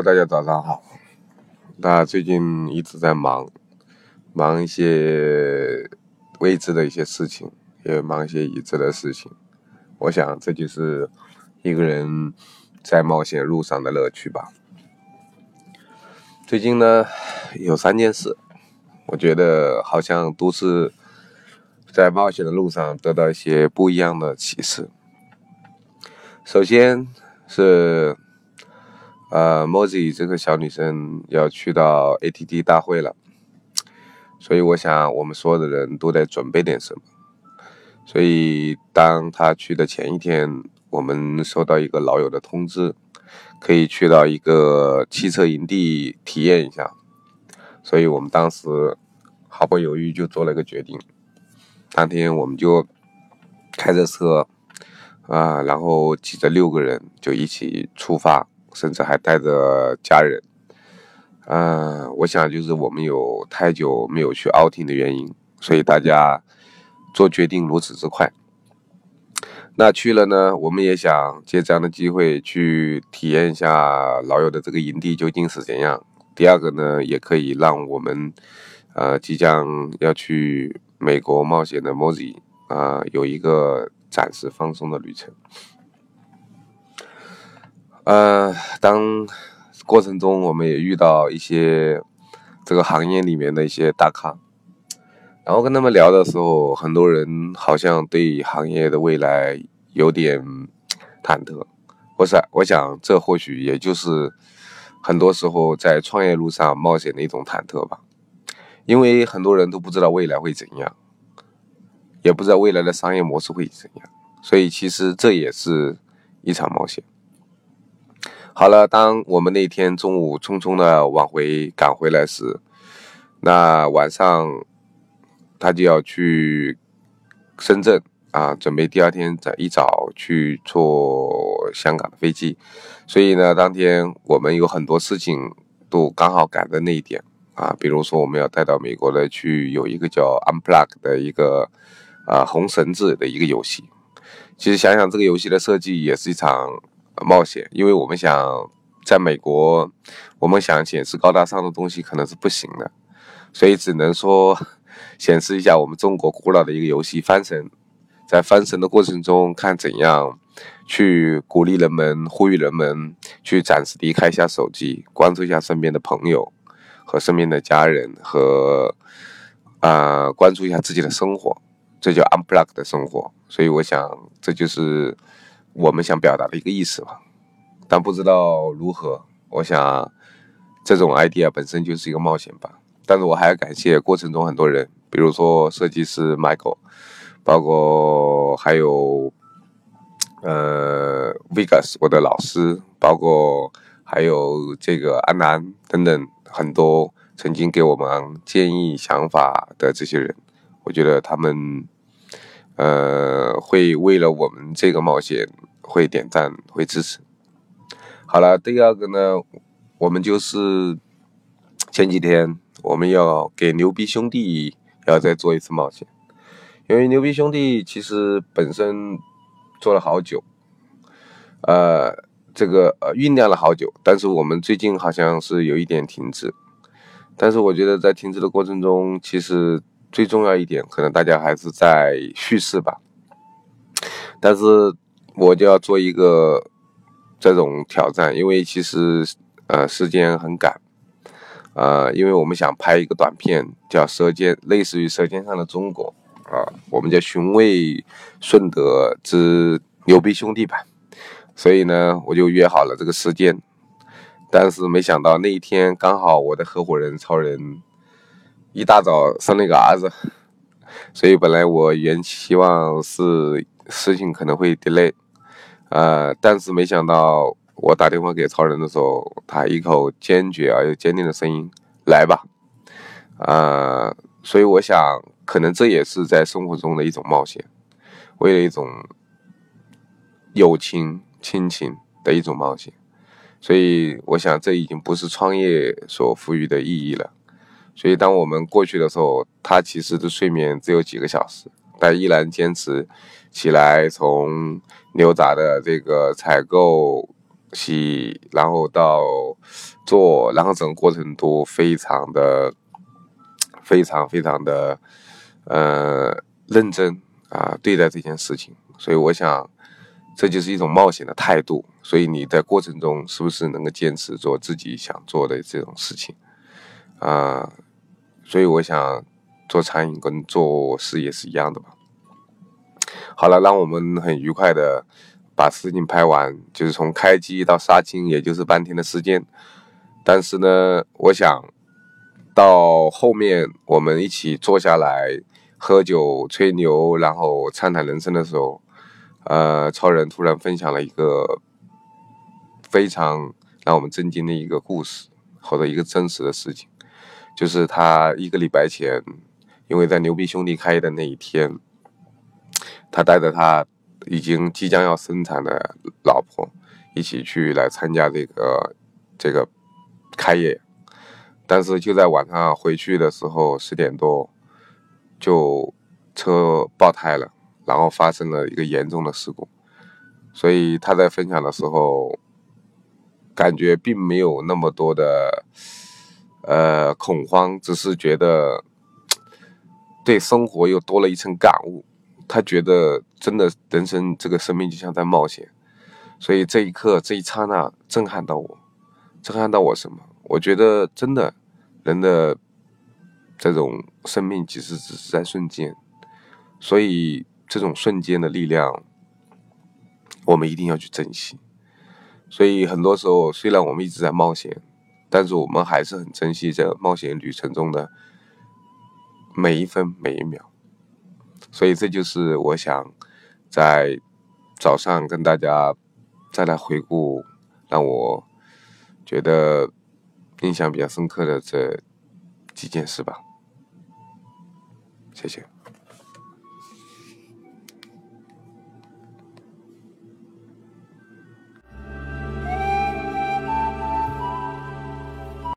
大家早上好。那最近一直在忙，忙一些未知的一些事情，也忙一些已知的事情。我想这就是一个人在冒险路上的乐趣吧。最近呢，有三件事，我觉得好像都是在冒险的路上得到一些不一样的启示。首先是。呃，Mozi 这个小女生要去到 ATT 大会了，所以我想我们所有的人都得准备点什么。所以当她去的前一天，我们收到一个老友的通知，可以去到一个汽车营地体验一下。所以我们当时毫不犹豫就做了一个决定，当天我们就开着车啊，然后挤着六个人就一起出发。甚至还带着家人，嗯，我想就是我们有太久没有去 outing 的原因，所以大家做决定如此之快。那去了呢，我们也想借这样的机会去体验一下老友的这个营地究竟是怎样。第二个呢，也可以让我们呃即将要去美国冒险的 Mozi 啊有一个暂时放松的旅程。呃，当过程中我们也遇到一些这个行业里面的一些大咖，然后跟他们聊的时候，很多人好像对行业的未来有点忐忑。我想，我想这或许也就是很多时候在创业路上冒险的一种忐忑吧，因为很多人都不知道未来会怎样，也不知道未来的商业模式会怎样，所以其实这也是一场冒险。好了，当我们那天中午匆匆的往回赶回来时，那晚上他就要去深圳啊，准备第二天早一早去坐香港的飞机。所以呢，当天我们有很多事情都刚好赶在那一点啊，比如说我们要带到美国的去有一个叫 Unplug 的一个啊红绳子的一个游戏。其实想想这个游戏的设计也是一场。冒险，因为我们想在美国，我们想显示高大上的东西可能是不行的，所以只能说 显示一下我们中国古老的一个游戏翻神，在翻神的过程中，看怎样去鼓励人们、呼吁人们去暂时离开一下手机，关注一下身边的朋友和身边的家人，和啊关注一下自己的生活，这叫 unplug 的生活。所以我想，这就是。我们想表达的一个意思吧，但不知道如何。我想，这种 idea 本身就是一个冒险吧。但是我还要感谢过程中很多人，比如说设计师 Michael，包括还有呃 Vegas 我的老师，包括还有这个安南等等很多曾经给我们建议想法的这些人，我觉得他们呃会为了我们这个冒险。会点赞，会支持。好了，第二个呢，我们就是前几天我们要给牛逼兄弟要再做一次冒险，因为牛逼兄弟其实本身做了好久，呃，这个呃酝酿了好久，但是我们最近好像是有一点停滞。但是我觉得在停滞的过程中，其实最重要一点，可能大家还是在叙事吧。但是。我就要做一个这种挑战，因为其实呃时间很赶，呃，因为我们想拍一个短片叫《舌尖》，类似于《舌尖上的中国》啊，我们叫《寻味顺德之牛逼兄弟》版，所以呢，我就约好了这个时间，但是没想到那一天刚好我的合伙人超人一大早生了一个儿子，所以本来我原期望是事情可能会 delay。呃，但是没想到我打电话给超人的时候，他一口坚决而又坚定的声音：“来吧。”啊，所以我想，可能这也是在生活中的一种冒险，为了一种友情、亲情的一种冒险。所以我想，这已经不是创业所赋予的意义了。所以当我们过去的时候，他其实的睡眠只有几个小时。但依然坚持起来，从牛杂的这个采购洗，然后到做，然后整个过程都非常的、非常非常的呃认真啊对待这件事情。所以我想，这就是一种冒险的态度。所以你在过程中是不是能够坚持做自己想做的这种事情啊？所以我想做餐饮跟做事业是一样的吧。好了，让我们很愉快的把事情拍完，就是从开机到杀青，也就是半天的时间。但是呢，我想到后面我们一起坐下来喝酒吹牛，然后畅谈人生的时候，呃，超人突然分享了一个非常让我们震惊的一个故事，或者一个真实的事情，就是他一个礼拜前，因为在牛逼兄弟开业的那一天。他带着他已经即将要生产的老婆一起去来参加这个这个开业，但是就在晚上回去的时候十点多，就车爆胎了，然后发生了一个严重的事故。所以他在分享的时候，感觉并没有那么多的呃恐慌，只是觉得 对生活又多了一层感悟。他觉得真的人生这个生命就像在冒险，所以这一刻这一刹那震撼到我，震撼到我什么？我觉得真的人的这种生命其实只是在瞬间，所以这种瞬间的力量，我们一定要去珍惜。所以很多时候虽然我们一直在冒险，但是我们还是很珍惜这冒险旅程中的每一分每一秒。所以这就是我想在早上跟大家再来回顾，让我觉得印象比较深刻的这几件事吧。谢谢。